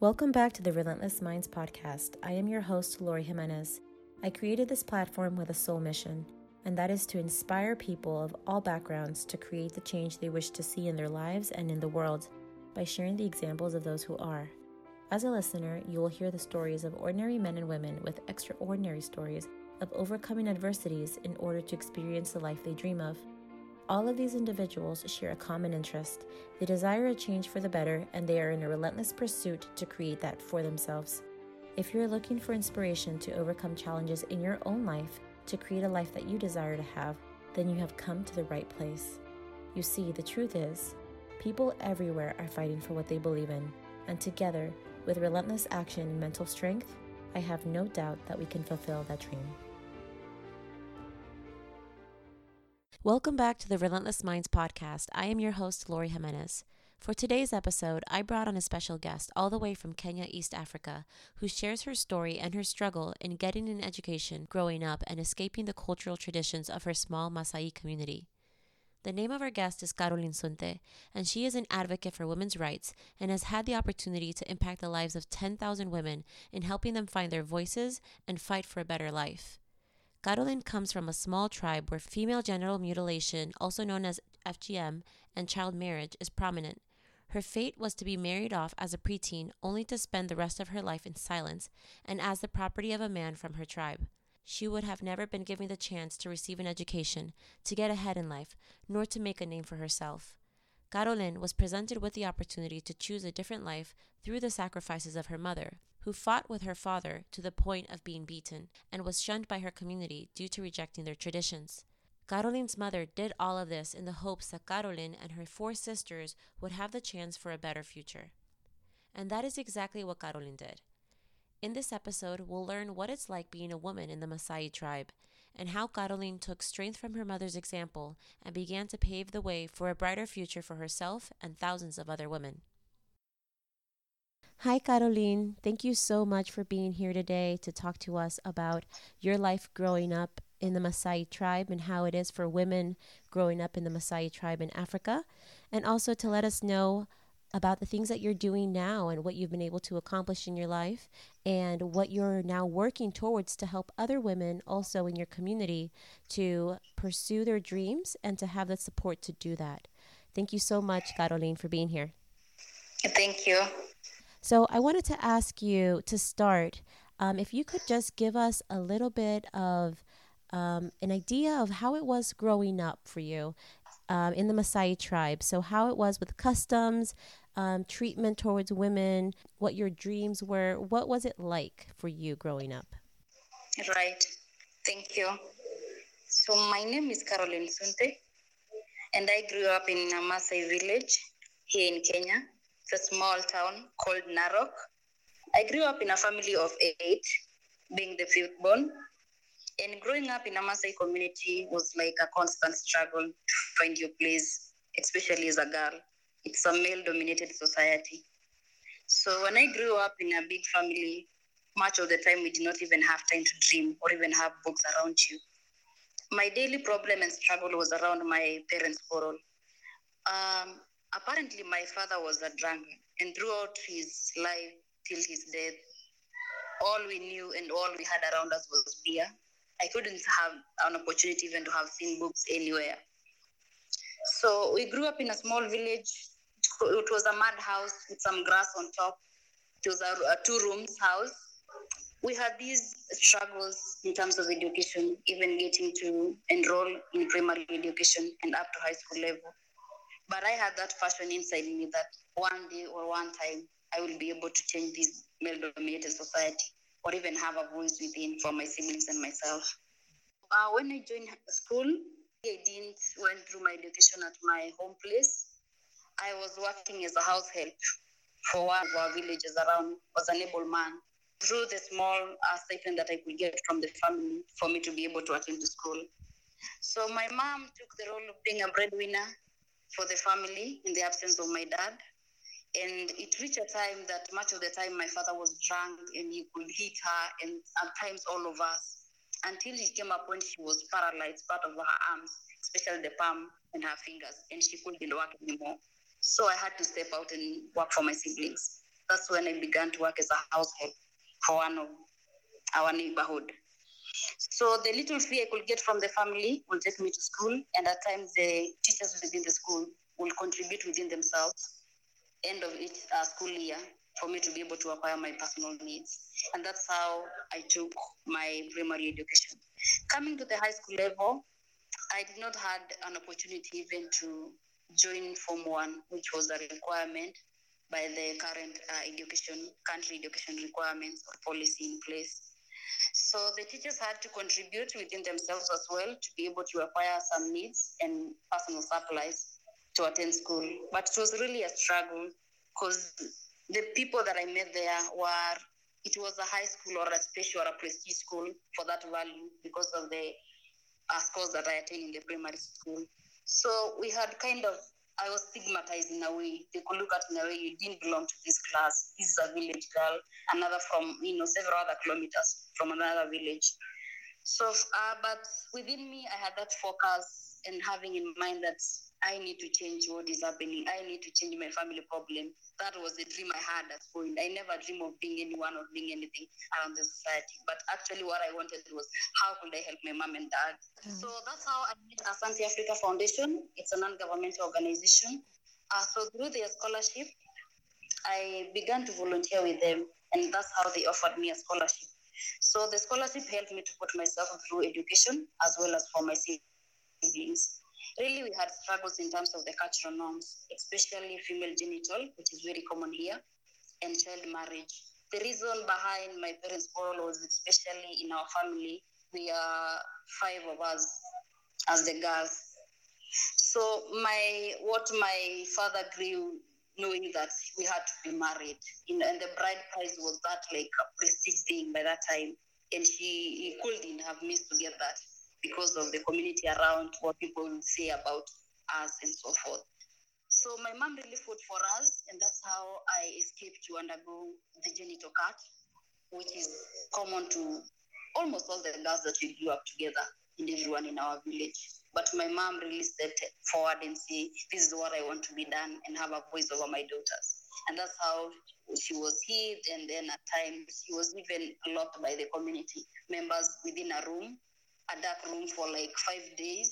Welcome back to the Relentless Minds podcast. I am your host, Lori Jimenez. I created this platform with a sole mission, and that is to inspire people of all backgrounds to create the change they wish to see in their lives and in the world by sharing the examples of those who are. As a listener, you will hear the stories of ordinary men and women with extraordinary stories of overcoming adversities in order to experience the life they dream of. All of these individuals share a common interest. They desire a change for the better, and they are in a relentless pursuit to create that for themselves. If you're looking for inspiration to overcome challenges in your own life to create a life that you desire to have, then you have come to the right place. You see, the truth is, people everywhere are fighting for what they believe in, and together, with relentless action and mental strength, I have no doubt that we can fulfill that dream. Welcome back to the Relentless Minds podcast. I am your host, Lori Jimenez. For today's episode, I brought on a special guest all the way from Kenya, East Africa, who shares her story and her struggle in getting an education, growing up, and escaping the cultural traditions of her small Maasai community. The name of our guest is Carolyne Sunte, and she is an advocate for women's rights and has had the opportunity to impact the lives of 10,000 women in helping them find their voices and fight for a better life. Carolyne comes from a small tribe where female genital mutilation, also known as FGM, and child marriage is prominent. Her fate was to be married off as a preteen, only to spend the rest of her life in silence and as the property of a man from her tribe. She would have never been given the chance to receive an education, to get ahead in life, nor to make a name for herself. Carolyne was presented with the opportunity to choose a different life through the sacrifices of her mother, who fought with her father to the point of being beaten and was shunned by her community due to rejecting their traditions. Carolyne's mother did all of this in the hopes that Carolyne and her four sisters would have the chance for a better future. And that is exactly what Carolyne did. In this episode, we'll learn what it's like being a woman in the Maasai tribe and how Carolyne took strength from her mother's example and began to pave the way for a brighter future for herself and thousands of other women. Hi, Carolyne. Thank you so much for being here today to talk to us about your life growing up in the Maasai tribe and how it is for women growing up in the Maasai tribe in Africa, and also to let us know about the things that you're doing now and what you've been able to accomplish in your life and what you're now working towards to help other women also in your community to pursue their dreams and to have the support to do that. Thank you so much, Carolyne, for being here. Thank you. So I wanted to ask you to start um, if you could just give us a little bit of um, an idea of how it was growing up for you um, in the Maasai tribe. So, how it was with customs, um, treatment towards women, what your dreams were. What was it like for you growing up? Right. Thank you. So, my name is Carolyne Sunte, and I grew up in a Maasai village here in Kenya. It's a small town called Narok. I grew up in a family of eight, being the fifth born. And growing up in a Maasai community was like a constant struggle to find your place, especially as a girl. It's a male dominated society. So when I grew up in a big family, much of the time we did not even have time to dream or even have books around you. My daily problem and struggle was around my parents' quarrel. Um, apparently my father was a drunkard and throughout his life till his death all we knew and all we had around us was beer. I couldn't have an opportunity even to have seen books anywhere. So we grew up in a small village. It was a mud house with some grass on top. It was a, a two rooms house. We had these struggles in terms of education even getting to enroll in primary education and up to high school level but I had that passion inside me that one day or one time I will be able to change this male dominated society or even have a voice within for my siblings and myself. Uh, when I joined school, I didn't went through my education at my home place. I was working as a house help for one of our villages around, was an able man. Through the small uh, stipend that I could get from the family for me to be able to attend to school. So my mom took the role of being a breadwinner for the family in the absence of my dad. And it reached a time that much of the time my father was drunk and he could hit her and at times all of us until he came up when she was paralyzed, part of her arms, especially the palm and her fingers, and she couldn't work anymore. So I had to step out and work for my siblings. That's when I began to work as a house help for one of our neighborhood. So the little fee I could get from the family will take me to school, and at times the teachers within the school will contribute within themselves end of each uh, school year for me to be able to acquire my personal needs. And that's how I took my primary education. Coming to the high school level, I did not had an opportunity even to join Form 1, which was a requirement by the current uh, education, country education requirements or policy in place. So the teachers had to contribute within themselves as well to be able to acquire some needs and personal supplies to attend school. But it was really a struggle because the people that I met there were, it was a high school or a special or a prestige school for that value because of the uh, scores that I attained in the primary school. So we had kind of, I was stigmatized in a way. They could look at me in a way, you didn't belong to this class. This is a village girl, another from, you know, several other kilometers from another village. So, uh, but within me, I had that focus and having in mind that I need to change what is happening. I need to change my family problem. That was the dream I had at point. I never dream of being anyone or being anything around the society. But actually, what I wanted was how could I help my mom and dad? So that's how I met Asante Africa Foundation. It's a non-governmental organization. Uh, so through their scholarship, I began to volunteer with them, and that's how they offered me a scholarship. So the scholarship helped me to put myself through education as well as for my siblings really we had struggles in terms of the cultural norms, especially female genital, which is very common here, and child marriage. The reason behind my parents' quarrel was especially in our family, we are five of us as the girls. So my what my father grew knowing that we had to be married, you know, and the bride price was that like a prestige thing by that time, and she he couldn't have missed to get that because of the community around, what people say about us and so forth. So my mom really fought for us, and that's how I escaped to undergo the genital cut, which is common to almost all the girls that we grew up together and everyone in our village. But my mom really stepped forward and said, This is what I want to be done and have a voice over my daughters. And that's how she was hid, and then at times she was even locked by the community members within a room a dark room for like five days.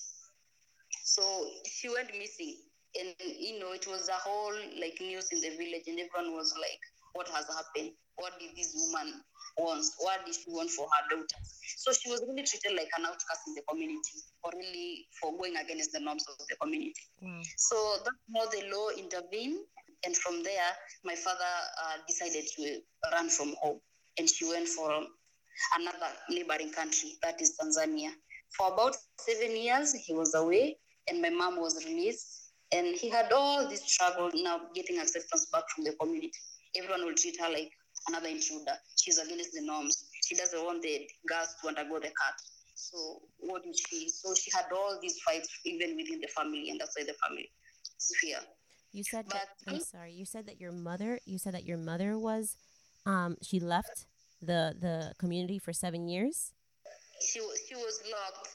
So she went missing. And you know, it was a whole like news in the village, and everyone was like, What has happened? What did this woman want? What did she want for her daughter? So she was really treated like an outcast in the community, or really for going against the norms of the community. Wow. So that's how the law intervened. And from there, my father uh, decided to run from home. And she went for another neighboring country, that is Tanzania. For about seven years, he was away, and my mom was released. And he had all this struggle now getting acceptance back from the community. Everyone will treat her like another intruder. She's against the norms. She doesn't want the girls to undergo the cut. So what did she? So she had all these fights even within the family, and that's why the family sphere. You said But that, I'm sorry. You said that your mother. You said that your mother was, um, she left the the community for seven years. she, she was locked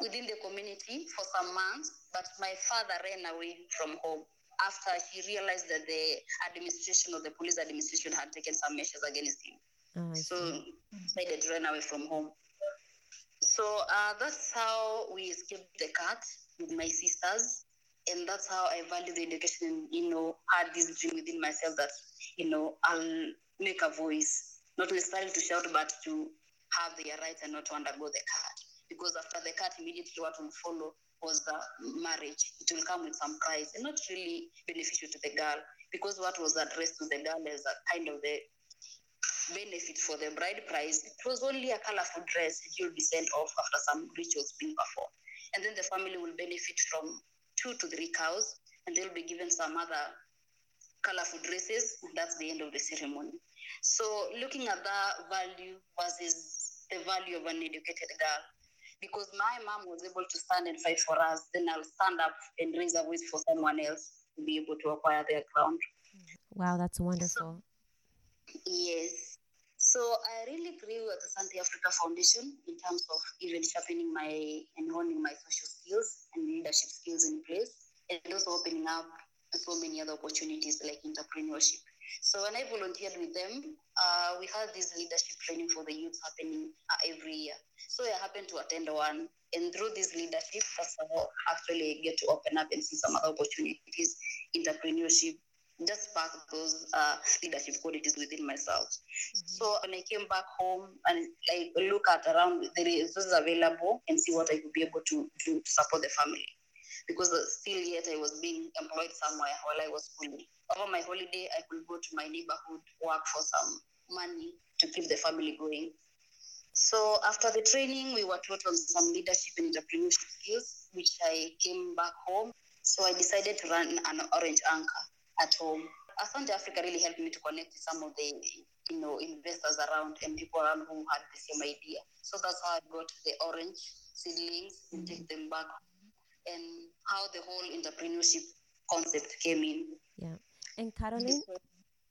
within the community for some months, but my father ran away from home after he realized that the administration or the police administration had taken some measures against him. Oh, So decided to run away from home. So uh, that's how we escaped the cut with my sisters. And that's how I value the education, you know, had this dream within myself that, you know, I'll make a voice, not necessarily to shout, but to have their rights and not to undergo the cut. Because after the cut, immediately what will follow was the marriage. It will come with some price and not really beneficial to the girl. Because what was addressed to the girl as a kind of the benefit for the bride price, it was only a colorful dress you'll be sent off after some rituals being performed. And then the family will benefit from two to three cows, and they'll be given some other colorful dresses. and That's the end of the ceremony. So looking at that value versus the value of an educated girl, because my mom was able to stand and fight for us, then I'll stand up and raise a voice for someone else to be able to acquire their ground. Wow, that's wonderful. Yes. So I really grew at the Asante Africa Foundation in terms of even sharpening my and honing my social skills and leadership skills in place, and also opening up so many other opportunities like entrepreneurship. So when I volunteered with them, uh, we had this leadership training for the youth happening uh, every year. So I happened to attend one, and through this leadership, that's how actually get to open up and see some other opportunities, entrepreneurship, just spark those uh, leadership qualities within myself. Mm-hmm. So when I came back home and like look at around the resources available and see what I could be able to do to support the family, because still yet I was being employed somewhere while I was schooling. Over my holiday, I could go to my neighborhood, work for some money to keep the family going. So after the training, we were taught on some leadership and entrepreneurship skills, which I came back home. So I decided to run an orange anchor at home. Asante Africa really helped me to connect with some of the you know investors around and people around who had the same idea. So that's how I got the orange seedlings and take them back and how the whole entrepreneurship concept came in. Yeah. And Carolyne,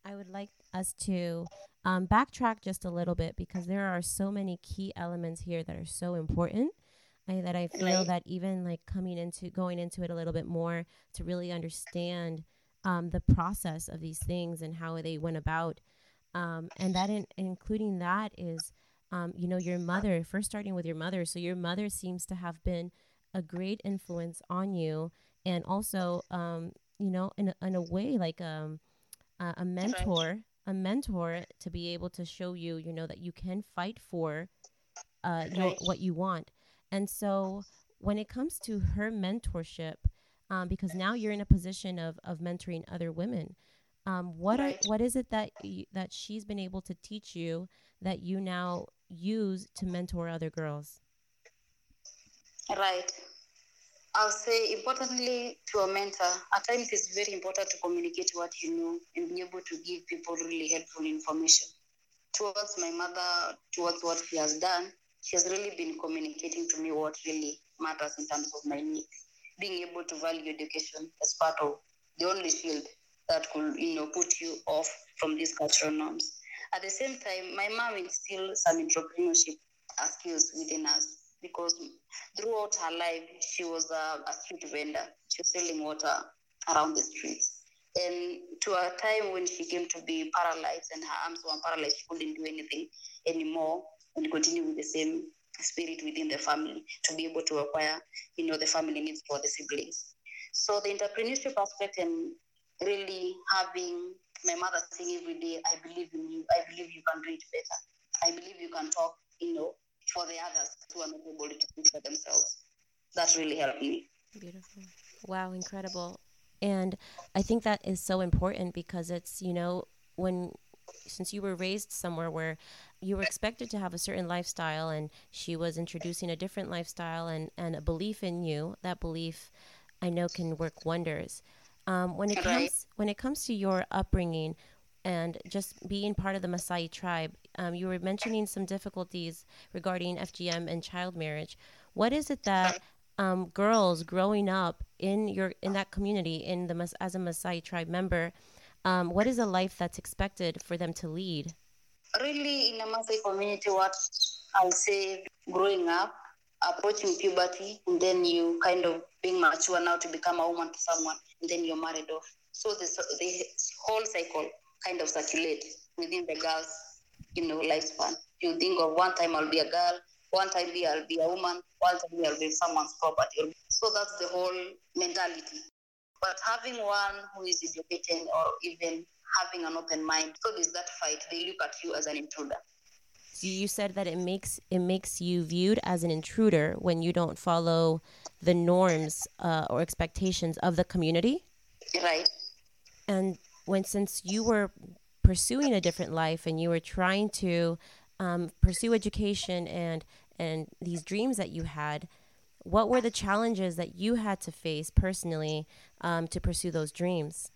I would like us to um, backtrack just a little bit because there are so many key elements here that are so important. I, that I feel right. that even like coming into going into it a little bit more to really understand um, the process of these things and how they went about. Um, and that, in, including that, is, um, you know, your mother, first starting with your mother. So your mother seems to have been a great influence on you. And also, um, you know, in a, in a way, like um, a, a mentor, a mentor to be able to show you, you know, that you can fight for uh, your, what you want. And so when it comes to her mentorship, um, because now you're in a position of, of mentoring other women. Um, what right. are, what is it that you, that she's been able to teach you that you now use to mentor other girls? Right. I'll say importantly to a mentor, at times it's very important to communicate what you know and be able to give people really helpful information. Towards my mother, towards what she has done, she has really been communicating to me what really matters in terms of my needs being able to value education as part of the only shield that could, you know, put you off from these cultural norms. At the same time, my mom instilled some entrepreneurship skills within us because throughout her life, she was a, a street vendor. She was selling water around the streets. And to a time when she came to be paralyzed and her arms were paralyzed, she couldn't do anything anymore and continue with the same spirit within the family to be able to acquire, you know, the family needs for the siblings. So the entrepreneurship aspect and really having my mother saying every day, I believe in you, I believe you can do it better. I believe you can talk, you know, for the others who are not able to speak for themselves. That really helped me. Beautiful. Wow, incredible. And I think that is so important because it's, you know, when since you were raised somewhere where you were expected to have a certain lifestyle and she was introducing a different lifestyle and, and a belief in you that belief i know can work wonders um, when it comes when it comes to your upbringing and just being part of the Maasai tribe, um, you were mentioning some difficulties regarding FGM and child marriage. What is it that um, girls growing up in your in that community in the as a Maasai tribe member, um, what is a life that's expected for them to lead? really in a Maasai community, what I'll say growing up, approaching puberty, and then you kind of being mature now to become a woman to someone, and then you're married off. So the, the whole cycle kind of circulates within the girl's, you know, lifespan. You think of one time I'll be a girl, one time I'll be a woman, one time I'll be someone's property. So that's the whole mentality. But having one who is educated or even having an open mind. So there's that fight. They look at you as an intruder. You said that it makes it makes you viewed as an intruder when you don't follow the norms uh, or expectations of the community. Right. And when since you were pursuing a different life and you were trying to um, pursue education and and these dreams that you had, what were the challenges that you had to face personally um, to pursue those dreams?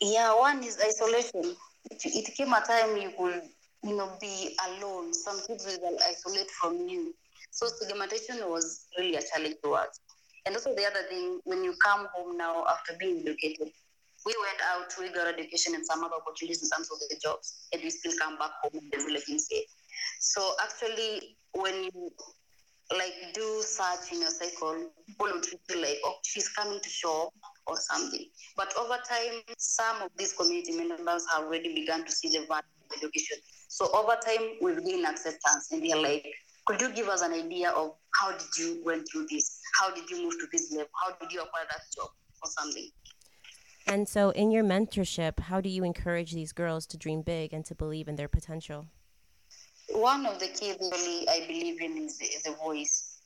Yeah, one is isolation. It, it came a time you could, you know, be alone. Some kids will isolate from you. So stigmatization was really a challenge to us. And also the other thing, when you come home now after being educated, we went out, we got education and some other opportunities in terms of the jobs, and we still come back home and living state. So actually, when you like do search in your cycle, people would feel like, oh, she's coming to show or something. But over time, some of these community members have already begun to see the value of education. So over time, we've gained acceptance, and they're like, could you give us an idea of how did you went through this? How did you move to this level? How did you acquire that job or something? And so, in your mentorship, how do you encourage these girls to dream big and to believe in their potential? One of the keys really I believe in is, is the voice.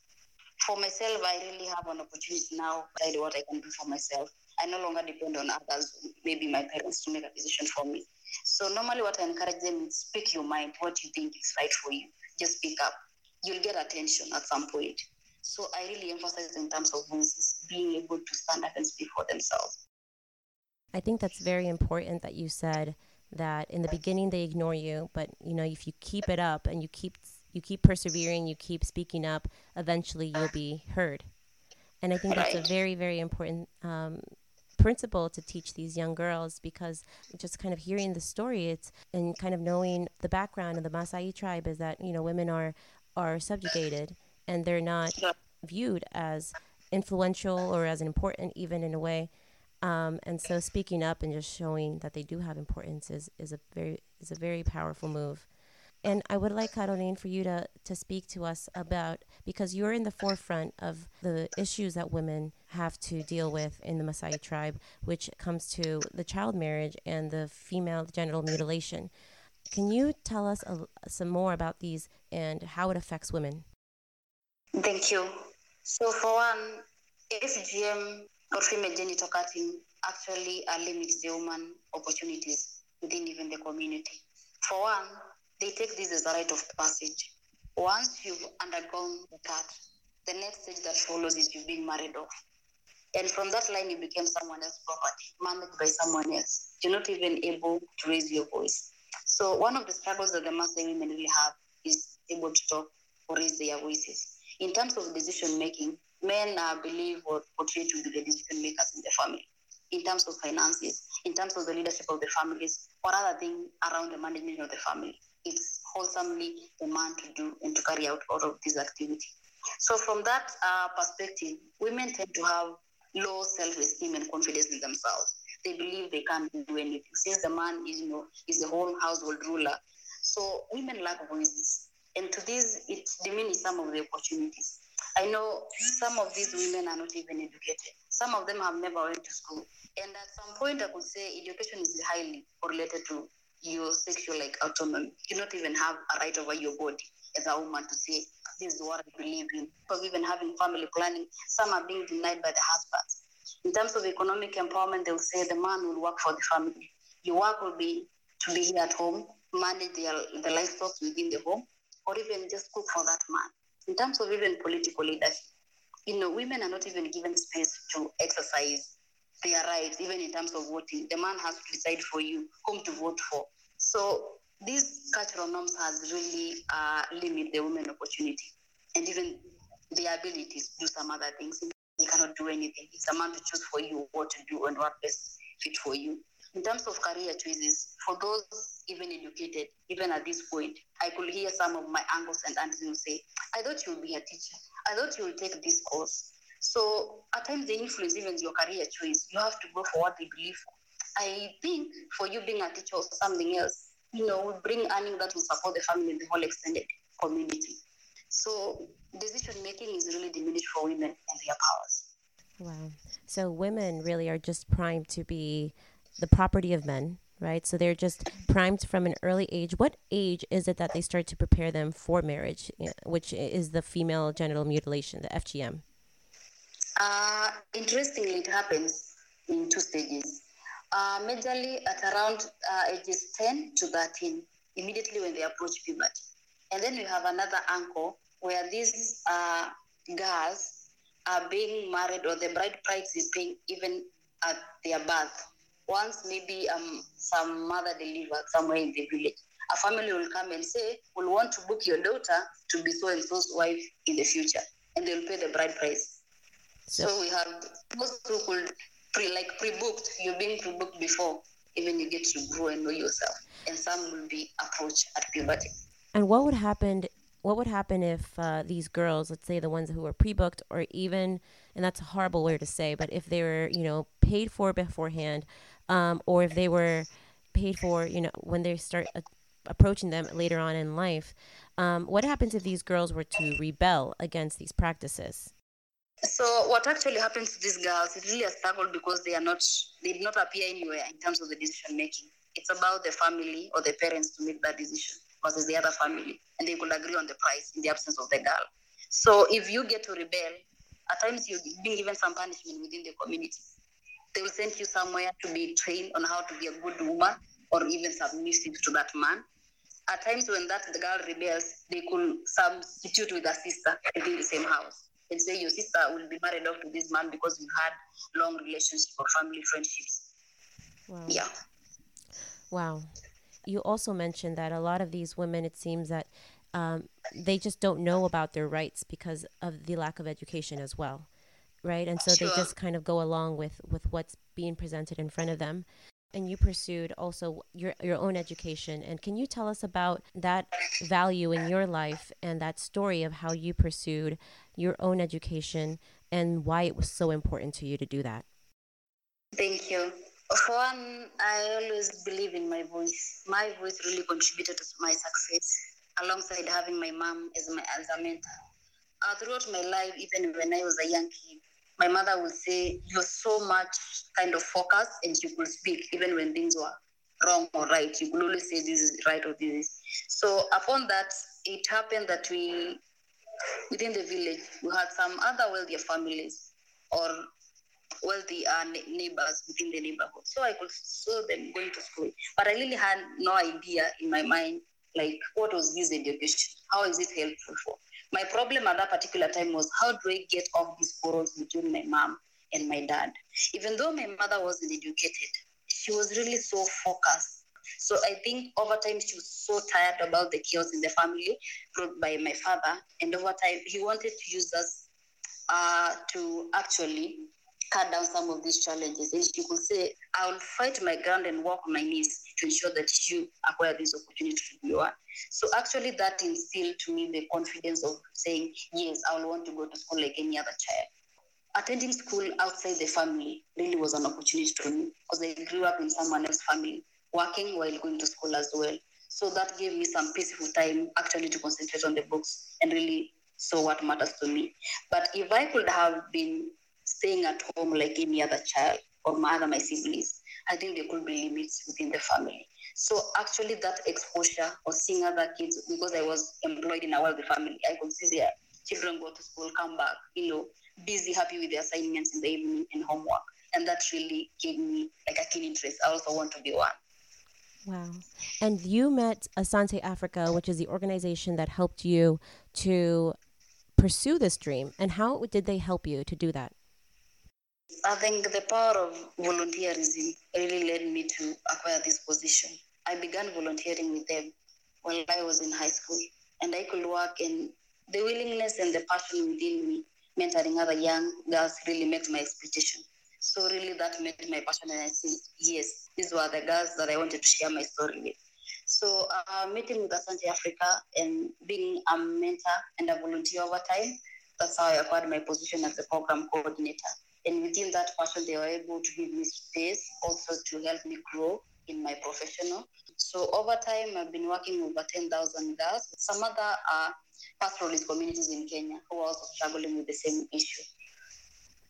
For myself, I really have an opportunity now to decide what I can do for myself. I no longer depend on others, maybe my parents, to make a decision for me. So normally, what I encourage them is speak your mind, what you think is right for you. Just speak up. You'll get attention at some point. So I really emphasize in terms of voices, being able to stand up and speak for themselves. I think that's very important that you said that in the beginning they ignore you, but you know if you keep it up and you keep you keep persevering, you keep speaking up, eventually you'll be heard. And I think that's a very very important um, principle to teach these young girls because just kind of hearing the story, it's and kind of knowing the background of the Maasai tribe is that you know women are are subjugated and they're not viewed as influential or as important even in a way um, and so speaking up and just showing that they do have importance is, is a very is a very powerful move. And I would like Carolyne for you to, to speak to us about because you're in the forefront of the issues that women have to deal with in the Maasai tribe, which comes to the child marriage and the female genital mutilation. Can you tell us a, some more about these and how it affects women? Thank you. So, for one, FGM or female genital cutting actually limits the woman opportunities within even the community. For one, they take this as a rite of passage. Once you've undergone the cut, the next stage that follows is you being married off. And from that line, you became someone else's property, managed by someone else. You're not even able to raise your voice. So one of the struggles that the Maasai women really have is able to talk or raise their voices. In terms of decision making, men uh, believe or portray to be the decision makers in the family in terms of finances, in terms of the leadership of the families, or other things around the management of the family. It's wholesomely the man to do and to carry out all of this activity. So, from that uh, perspective, women tend to have low self-esteem and confidence in themselves. They believe they can't do anything since the man is, you know, is the whole household ruler. So, women lack voices, and to this, it diminishes some of the opportunities. I know some of these women are not even educated. Some of them have never went to school. And at some point, I could say education is highly correlated to your sexual like autonomy. You don't even have a right over your body as a woman to say, this is what I believe in. Because even having family planning, some are being denied by the husbands. In terms of economic empowerment, they'll say the man will work for the family. Your work will be to be here at home, manage the, the livestock within the home, or even just cook for that man in terms of even political leadership, you know, women are not even given space to exercise their rights, even in terms of voting. The man has to decide for you whom to vote for. So these cultural norms has really uh, limited the women opportunity and even their ability to do some other things. They cannot do anything. It's a man to choose for you what to do and what best fit for you. In terms of career choices, for those even educated, even at this point, I could hear some of my uncles and aunts say, I thought you would be a teacher. I thought you would take this course. So at times they influence even your career choice. You have to go for what they believe. I think for you being a teacher or something else, you know, bring earning that will support the family and the whole extended community. So decision making is really diminished for women and their powers. Wow. So women really are just primed to be the property of men, right? So they're just primed from an early age. What age is it that they start to prepare them for marriage, which is the female genital mutilation, the FGM? Uh, interestingly, it happens in two stages. Uh, majorly at around uh, ages 10 to 13, immediately when they approach puberty. And then we have another angle where these uh, girls are being married or the bride price is paying even at their birth once maybe um, some mother delivered somewhere in the village, a family will come and say, we will want to book your daughter to be so and so's wife in the future, and they'll pay the bride price. So, so we have most who could pre like pre-booked. You've been pre-booked before, even you get to grow and know yourself, and some will be approached at puberty. And what would happen what would happen if uh, these girls, let's say the ones who were pre-booked, or even, and that's a horrible word to say, but if they were, you know, paid for beforehand, um, or if they were paid for, you know, when they start uh, approaching them later on in life, um, what happens if these girls were to rebel against these practices? So what actually happens to these girls is really a struggle because they are not, they did not appear anywhere in terms of the decision making. It's about the family or the parents to make that decision versus the other family, and they could agree on the price in the absence of the girl. So if you get to rebel, at times you're being given some punishment within the community. They will send you somewhere to be trained on how to be a good woman or even submissive to that man. At times when that the girl rebels, they could substitute with a sister within the same house and say your sister will be married off to this man because you had long relationships or family friendships. Wow. Yeah. Wow you also mentioned that a lot of these women, it seems that um, they just don't know about their rights because of the lack of education as well, right? And so sure. they just kind of go along with with what's being presented in front of them. And you pursued also your your own education. And can you tell us about that value in your life and that story of how you pursued your own education and why it was so important to you to do that? Thank you. For one, I always believe in my voice. My voice really contributed to my success, alongside having my mom as my as a mentor. Uh, throughout my life, even when I was a young kid, my mother would say, "You're so much kind of focused, and you could speak even when things were wrong or right. You could always say this is right or this is." So upon that, it happened that we, within the village, we had some other wealthier families or wealthy uh, neighbors within the neighborhood. So I could saw them going to school. But I really had no idea in my mind, like, what was this education? How is it helpful for? My problem at that particular time was how do I get off these quarrels between my mom and my dad? Even though my mother wasn't educated, she was really so focused. So I think over time she was so tired about the chaos in the family brought by my father, and over time he wanted to use us uh, to actually cut down some of these challenges. And she could say, I will fight my ground and walk on my knees to ensure that you acquire this opportunity to be one. So actually that instilled to me the confidence of saying, yes, I will want to go to school like any other child. Attending school outside the family really was an opportunity to me because I grew up in someone else's family, working while going to school as well. So that gave me some peaceful time actually to concentrate on the books and really saw what matters to me. But if I could have been staying at home like any other child or my other my siblings, I think there could be limits within the family. So actually that exposure or seeing other kids, because I was employed in a wealthy family, I could see their children go to school, come back, you know, busy, happy with their assignments in the evening and homework. And that really gave me like a keen interest. I also want to be one. Wow. And you met Asante Africa, which is the organization that helped you to pursue this dream. And how did they help you to do that? I think the power of volunteerism really led me to acquire this position. I began volunteering with them while I was in high school, and I could work in the willingness and the passion within me, mentoring other young girls really met my expectation. So really that met my passion, and I said, yes, these were the girls that I wanted to share my story with. So uh, meeting with Asante Africa and being a mentor and a volunteer over time, that's how I acquired my position as a program coordinator. And within that passion, they were able to give me space also to help me grow in my professional. So over time, I've been working with over 10,000 girls. Some other uh, pastoralist communities in Kenya who are also struggling with the same issue.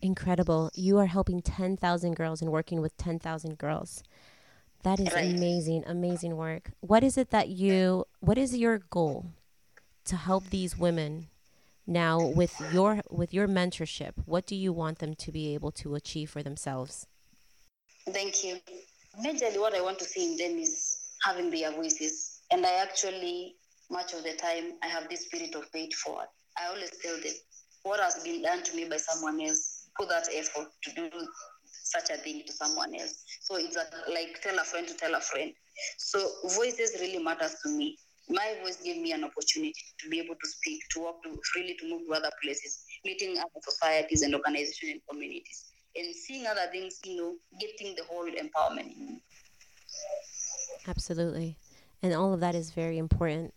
Incredible. You are helping 10,000 girls and working with 10,000 girls. That is right. amazing, amazing work. What is it that you, what is your goal to help these women now with your with your mentorship what do you want them to be able to achieve for themselves? Thank you. Majorly what i want to see in them is having their voices. And i actually much of the time i have this spirit of paid forward i always tell them what has been done to me by someone else put that effort to do such a thing to someone else. So it's a, like tell a friend to tell a friend. So voices really matters to me my voice gave me an opportunity to be able to speak, to work, to freely to move to other places, meeting other societies and organizations and communities, and seeing other things, you know, getting the whole empowerment. Absolutely. And all of that is very important.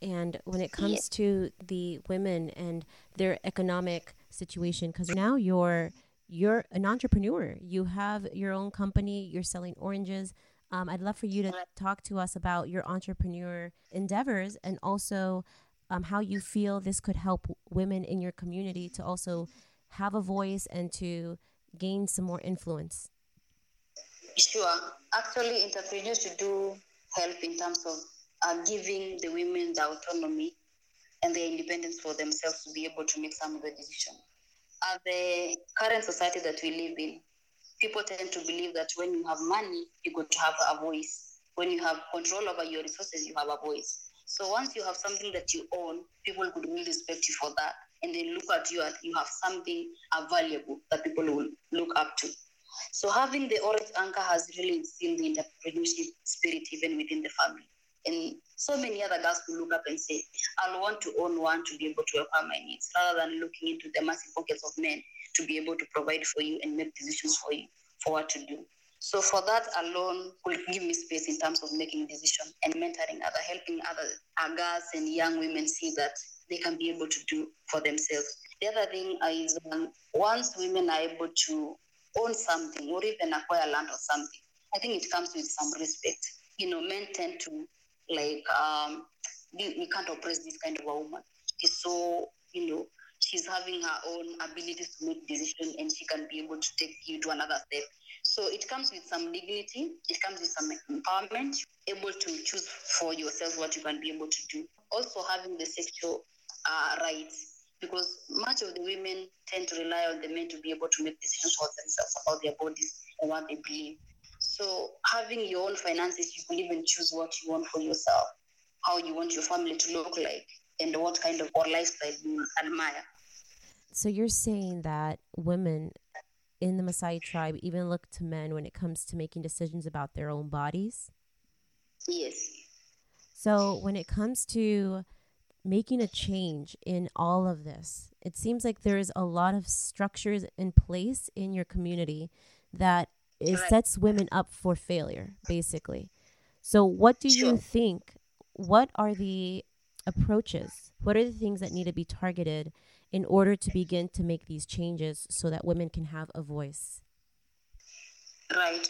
And when it comes yeah. to the women and their economic situation, because now you're you're an entrepreneur, you have your own company, you're selling oranges. Um, I'd love for you to talk to us about your entrepreneur endeavors and also um, how you feel this could help women in your community to also have a voice and to gain some more influence. Sure. Actually, entrepreneurs should do help in terms of uh, giving the women the autonomy and the independence for themselves to be able to make some of the decisions. Uh, the current society that we live in, people tend to believe that when you have money, you got to have a voice. When you have control over your resources, you have a voice. So once you have something that you own, people could really respect you for that. And they look at you as you have something valuable that people will look up to. So having the orange anchor has really instilled the entrepreneurship spirit even within the family. And so many other girls will look up and say, I'll want to own one to be able to acquire my needs, rather than looking into the massive pockets of men to be able to provide for you and make decisions for you for what to do. So for that alone will give me space in terms of making decisions and mentoring other, helping other girls and young women see that they can be able to do for themselves. The other thing is um, once women are able to own something or even acquire land or something, I think it comes with some respect. You know, men tend to like um, we, can't oppress this kind of a woman. It's so you know she's having her own abilities to make decisions and she can be able to take you to another step. So it comes with some dignity, it comes with some empowerment, able to choose for yourself what you can be able to do. Also having the sexual uh, rights, because much of the women tend to rely on the men to be able to make decisions for themselves about their bodies and what they believe. So having your own finances, you can even choose what you want for yourself, how you want your family to look like, and what kind of lifestyle you admire. So you're saying that women in the Maasai tribe even look to men when it comes to making decisions about their own bodies? Yes. So when it comes to making a change in all of this, it seems like there's a lot of structures in place in your community that it sets women up for failure, basically. So, what do sure. you think? What are the approaches? What are the things that need to be targeted in order to begin to make these changes so that women can have a voice? Right.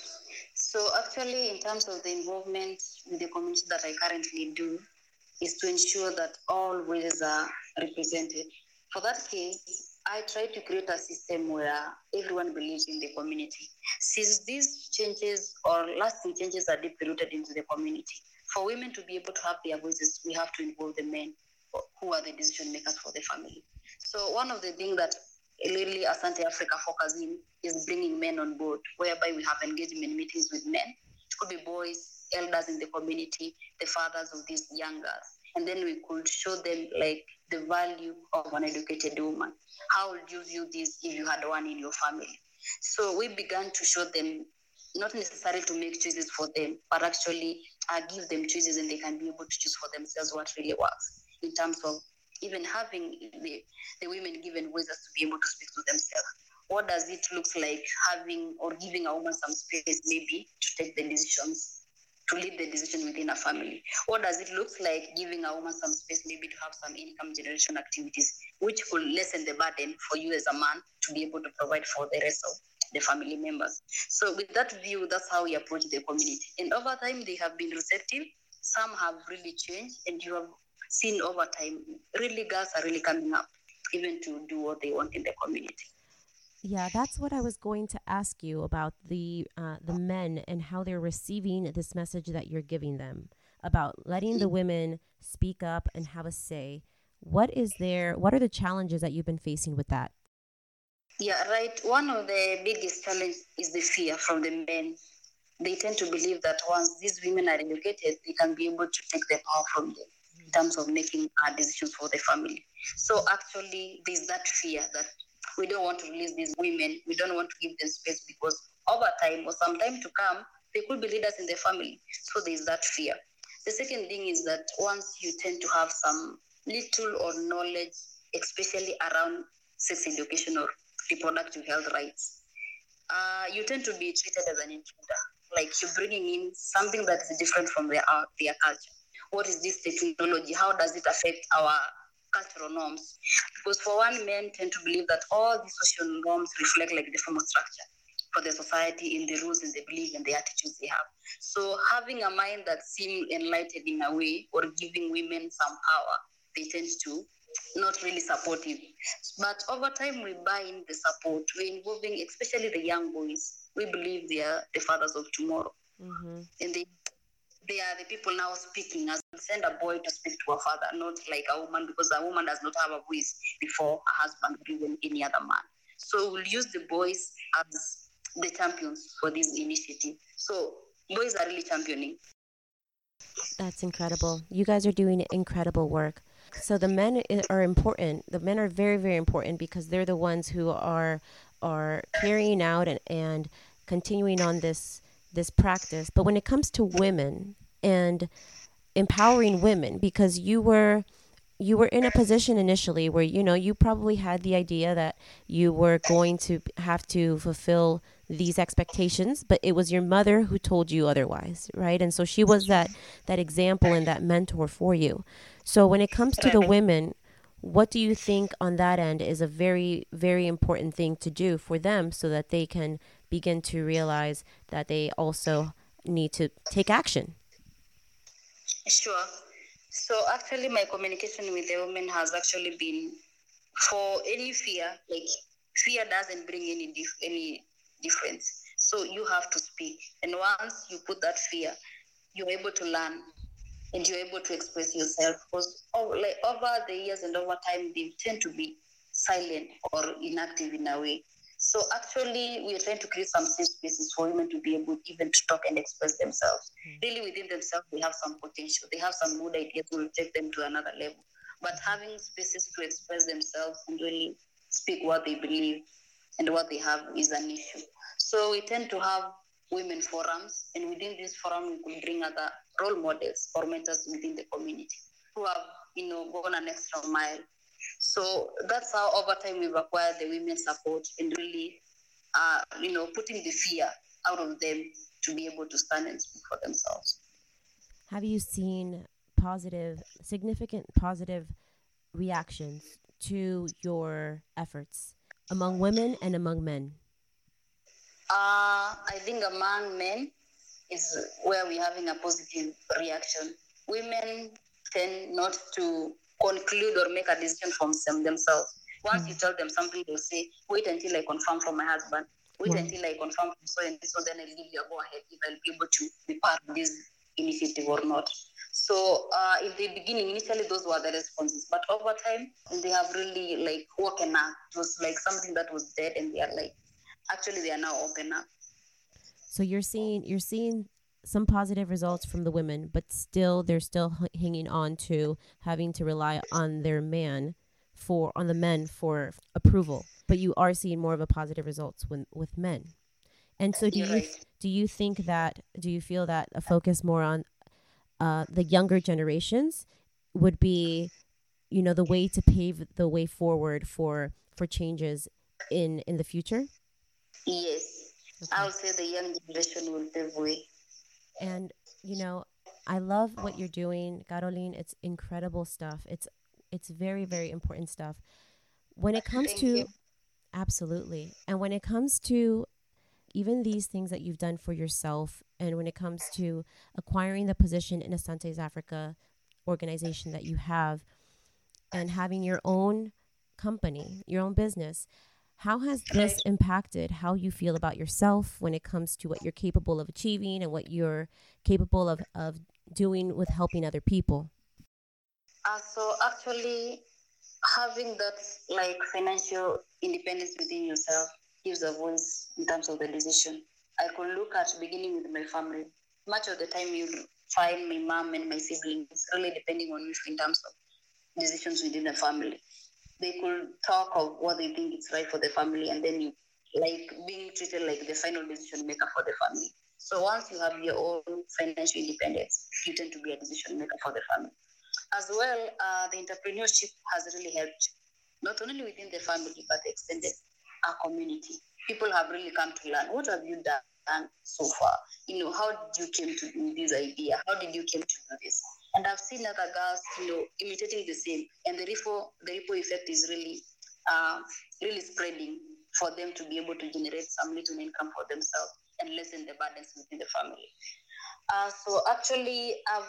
So, actually, in terms of the involvement with the community that I currently do, is to ensure that all voices are represented. For that case, I try to create a system where everyone believes in the community. Since these changes or lasting changes are deep rooted into the community, for women to be able to have their voices, we have to involve the men who are the decision makers for the family. So one of the things that really Asante Africa focuses in is bringing men on board, whereby we have engagement meetings with men. It could be boys, elders in the community, the fathers of these young girls and then we could show them like the value of an educated woman. How would you view this if you had one in your family? So we began to show them not necessarily to make choices for them, but actually uh, give them choices and they can be able to choose for themselves what really works in terms of even having the, the women given voices to be able to speak to themselves. What does it look like having or giving a woman some space maybe to take the decisions to lead the decision within a family? What does it look like giving a woman some space maybe to have some income generation activities, which will lessen the burden for you as a man to be able to provide for the rest of the family members? So with that view, that's how we approach the community. And over time, they have been receptive. Some have really changed, and you have seen over time, really girls are really coming up even to do what they want in the community. Yeah, that's what I was going to ask you about the uh, the men and how they're receiving this message that you're giving them about letting the women speak up and have a say. What is there? What are the challenges that you've been facing with that? Yeah, right. One of the biggest challenges is the fear from the men. They tend to believe that once these women are educated, they can be able to take the power from them in terms of making decisions for the family. So actually, there's that fear that we don't want to release these women. We don't want to give them space because over time or some time to come, they could be leaders in the family. So there's that fear. The second thing is that once you tend to have some little or knowledge, especially around sex education or reproductive health rights, uh, you tend to be treated as an intruder. Like you're bringing in something that is different from their, uh, their culture. what is this technology? How does it affect our cultural norms? Because for one, men tend to believe that all these social norms reflect like the formal structure for the society in the rules and the beliefs and the attitudes they have. So having a mind that seems enlightened in a way or giving women some power, they tend to not really supportive. But over time, we buy in the support. We're involving, especially the young boys. We believe they are the fathers of tomorrow. Mm-hmm. And they, they are the people now speaking as send a boy to speak to a father, not like a woman, because a woman does not have a voice before a husband or even any other man. So we'll use the boys as the champions for this initiative. So boys are really championing. That's incredible. You guys are doing incredible work. So the men are important. The men are very, very important because they're the ones who are are carrying out and, and continuing on this this practice. But when it comes to women and empowering women, because you were you were in a position initially where you know you probably had the idea that you were going to have to fulfill these expectations but it was your mother who told you otherwise right? And so she was mm-hmm. that that example and that mentor for you. So when it comes to the women what do you think on that end is a very very important thing to do for them so that they can begin to realize that they also need to take action? Sure. So actually, my communication with the women has actually been for any fear. Like fear doesn't bring any dif- any difference. So you have to speak, and once you put that fear, you're able to learn and you're able to express yourself. Because oh, like over the years and over time, they tend to be silent or inactive in a way. So actually, we are trying to create some safe spaces for women to be able even to talk and express themselves. Mm-hmm. Really, within themselves, they have some potential. They have some good ideas that will take them to another level. But having spaces to express themselves and really speak what they believe and what they have is an issue. So we tend to have women forums, and within this forum, we could bring other role models or mentors within the community who have, you know, gone an extra mile so that's how over time we've acquired the women's support and really, uh, you know, putting the fear out of them to be able to stand and speak for themselves. Have you seen positive, significant positive reactions to your efforts among women and among men? Uh, I think among men is where we're having a positive reaction. Women tend not to conclude or make a decision from them, themselves. Once mm. you tell them something, they'll say, wait until I confirm from my husband. Wait until I confirm from so and so, then I'll give you a go ahead if I'll be able to be part of this initiative or not. So uh, in the beginning, initially those were the responses, but over time they have really like woken up. It was like something that was dead, and they are like, actually they are now open up. So you're seeing you're seeing some positive results from the women, but still they're still h- hanging on to having to rely on their man for on the men for approval. But you are seeing more of a positive results when with men. And so do you do you think that do you feel that a focus more on uh, the younger generations would be you know the way to pave the way forward for for changes in in the future? Yes. Okay. I would say the young generation will pave way and you know, I love what you're doing, Carolyne. It's incredible stuff. It's it's very very important stuff. When it comes Thank to you. absolutely, and when it comes to even these things that you've done for yourself, and when it comes to acquiring the position in Asante's Africa organization that you have, and having your own company, your own business, how has this impacted how you feel about yourself when it comes to what you're capable of achieving and what you're capable of, of doing with helping other people? Uh, so actually, having that like financial independence within yourself gives a voice in terms of the decision. I could look at beginning with my family. Much of the time, you find my mom and my siblings really depending on in terms of decisions within the family they could talk of what they think is right for the family and then you like being treated like the final decision maker for the family. So once you have your own financial independence, you tend to be a decision maker for the family. As well, uh, the entrepreneurship has really helped, not only within the family, but extended our community. People have really come to learn. What have you done so far? You know, how did you came to this idea? How did you came to do this? And I've seen other girls, you know, imitating the same. And the ripple, the ripple effect is really, uh, really spreading for them to be able to generate some little income for themselves and lessen the burdens within the family. Uh, so actually, I've,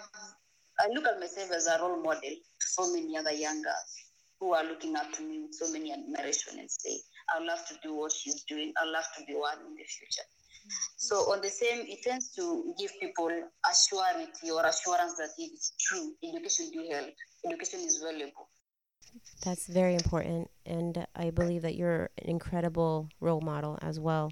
I look at myself as a role model to so many other young girls who are looking up to me with so many admiration and say, I'd love to do what she's doing. I'd love to be one in the future. So on the same, it tends to give people assurance or assurance that it's true. Education do help. Education is valuable. That's very important, and I believe that you're an incredible role model as well.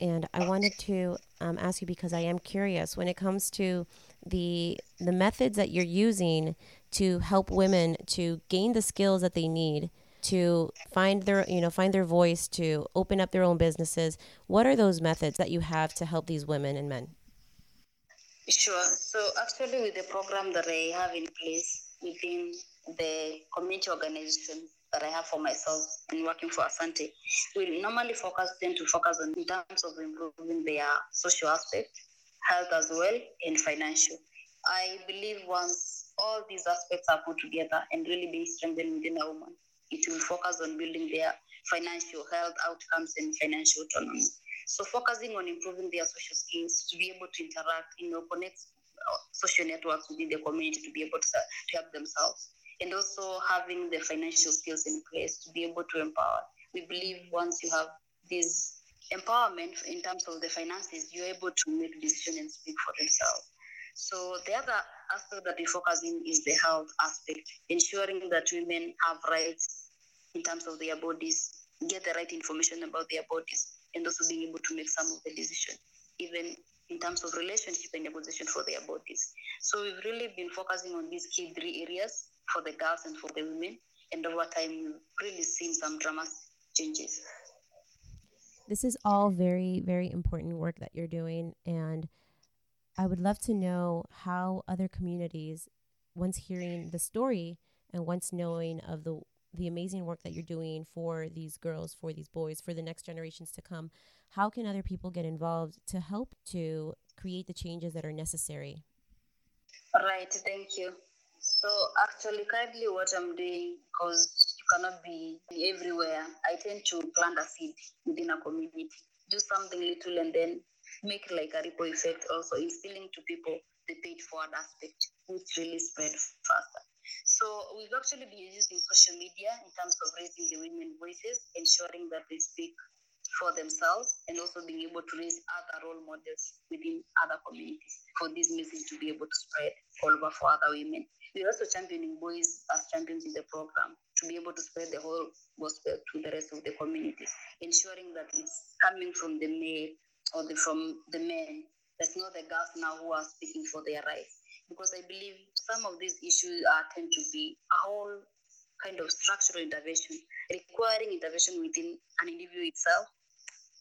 And I wanted to um, ask you because I am curious when it comes to the the methods that you're using to help women to gain the skills that they need to find their you know find their voice to open up their own businesses. What are those methods that you have to help these women and men? Sure. So actually with the program that i have in place within the community organization that i have for myself and working for asante we normally focus tend to focus on in terms of improving their social aspect health as well and financial. I believe once all these aspects are put together and really being strengthened within a woman it will focus on building their financial health outcomes and financial autonomy. So focusing on improving their social skills to be able to interact, you know, connect uh, social networks within the community to be able to, to help themselves. And also having the financial skills in place to be able to empower. We believe once you have this empowerment in terms of the finances, you're able to make decisions and speak for themselves. So the other aspect that we focus in is the health aspect, ensuring that women have rights in terms of their bodies, get the right information about their bodies, and also being able to make some of the decisions, even in terms of relationship and negotiation for their bodies. So we've really been focusing on these key three areas for the girls and for the women, and over time we've really seen some dramatic changes. This is all very, very important work that you're doing, and I would love to know how other communities, once hearing the story and once knowing of the the amazing work that you're doing for these girls, for these boys, for the next generations to come, how can other people get involved to help to create the changes that are necessary? Right, thank you. So actually, currently, what I'm doing, because you cannot be everywhere, I tend to plant a seed within a community, do something little, and then make like a ripple effect also instilling to people the paid forward aspect which really spread faster so we've actually been using social media in terms of raising the women voices ensuring that they speak for themselves and also being able to raise other role models within other communities for this message to be able to spread all over for other women. We're also championing boys as champions in the program to be able to spread the whole gospel to the rest of the communities, ensuring that it's coming from the male or the, from the men. There's not the girls now who are speaking for their rights. Because I believe some of these issues are tend to be a whole kind of structural intervention, requiring intervention within an individual itself,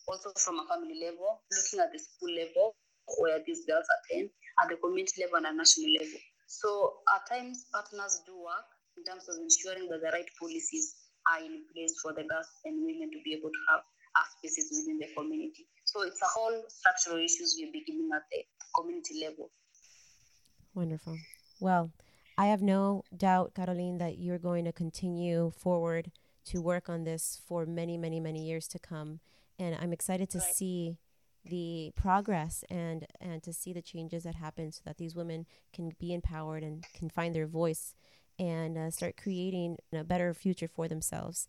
also from a family level, looking at the school level where these girls attend, at the community level and a national level. So at times partners do work in terms of ensuring that the right policies are in place for the girls and women to be able to have spaces within the community. So it's a whole structural issues we're beginning at the community level. Wonderful. Well, I have no doubt, Carolyne, that you're going to continue forward to work on this for many, many, many years to come. And I'm excited to right. see the progress and and to see the changes that happen so that these women can be empowered and can find their voice and uh, start creating a better future for themselves.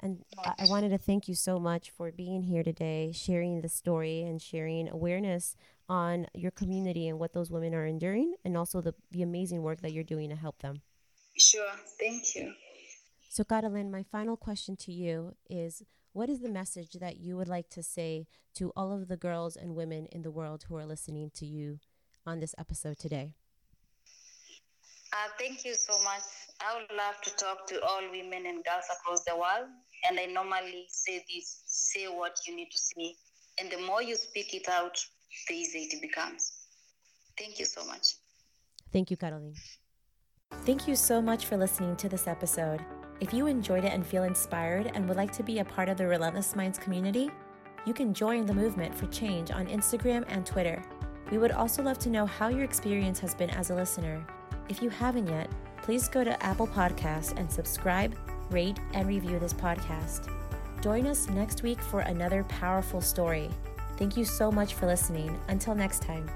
And I wanted to thank you so much for being here today, sharing the story and sharing awareness on your community and what those women are enduring, and also the, the amazing work that you're doing to help them. Sure. Thank you. So, Carolyne, my final question to you is what is the message that you would like to say to all of the girls and women in the world who are listening to you on this episode today? Uh, thank you so much. I would love to talk to all women and girls across the world and I normally say this say what you need to say. And the more you speak it out, the easier it becomes. Thank you so much. Thank you, Carolyne. Thank you so much for listening to this episode. If you enjoyed it and feel inspired and would like to be a part of the Relentless Minds community, you can join the movement for change on Instagram and Twitter. We would also love to know how your experience has been as a listener If you haven't yet, please go to Apple Podcasts and subscribe, rate, and review this podcast. Join us next week for another powerful story. Thank you so much for listening. Until next time.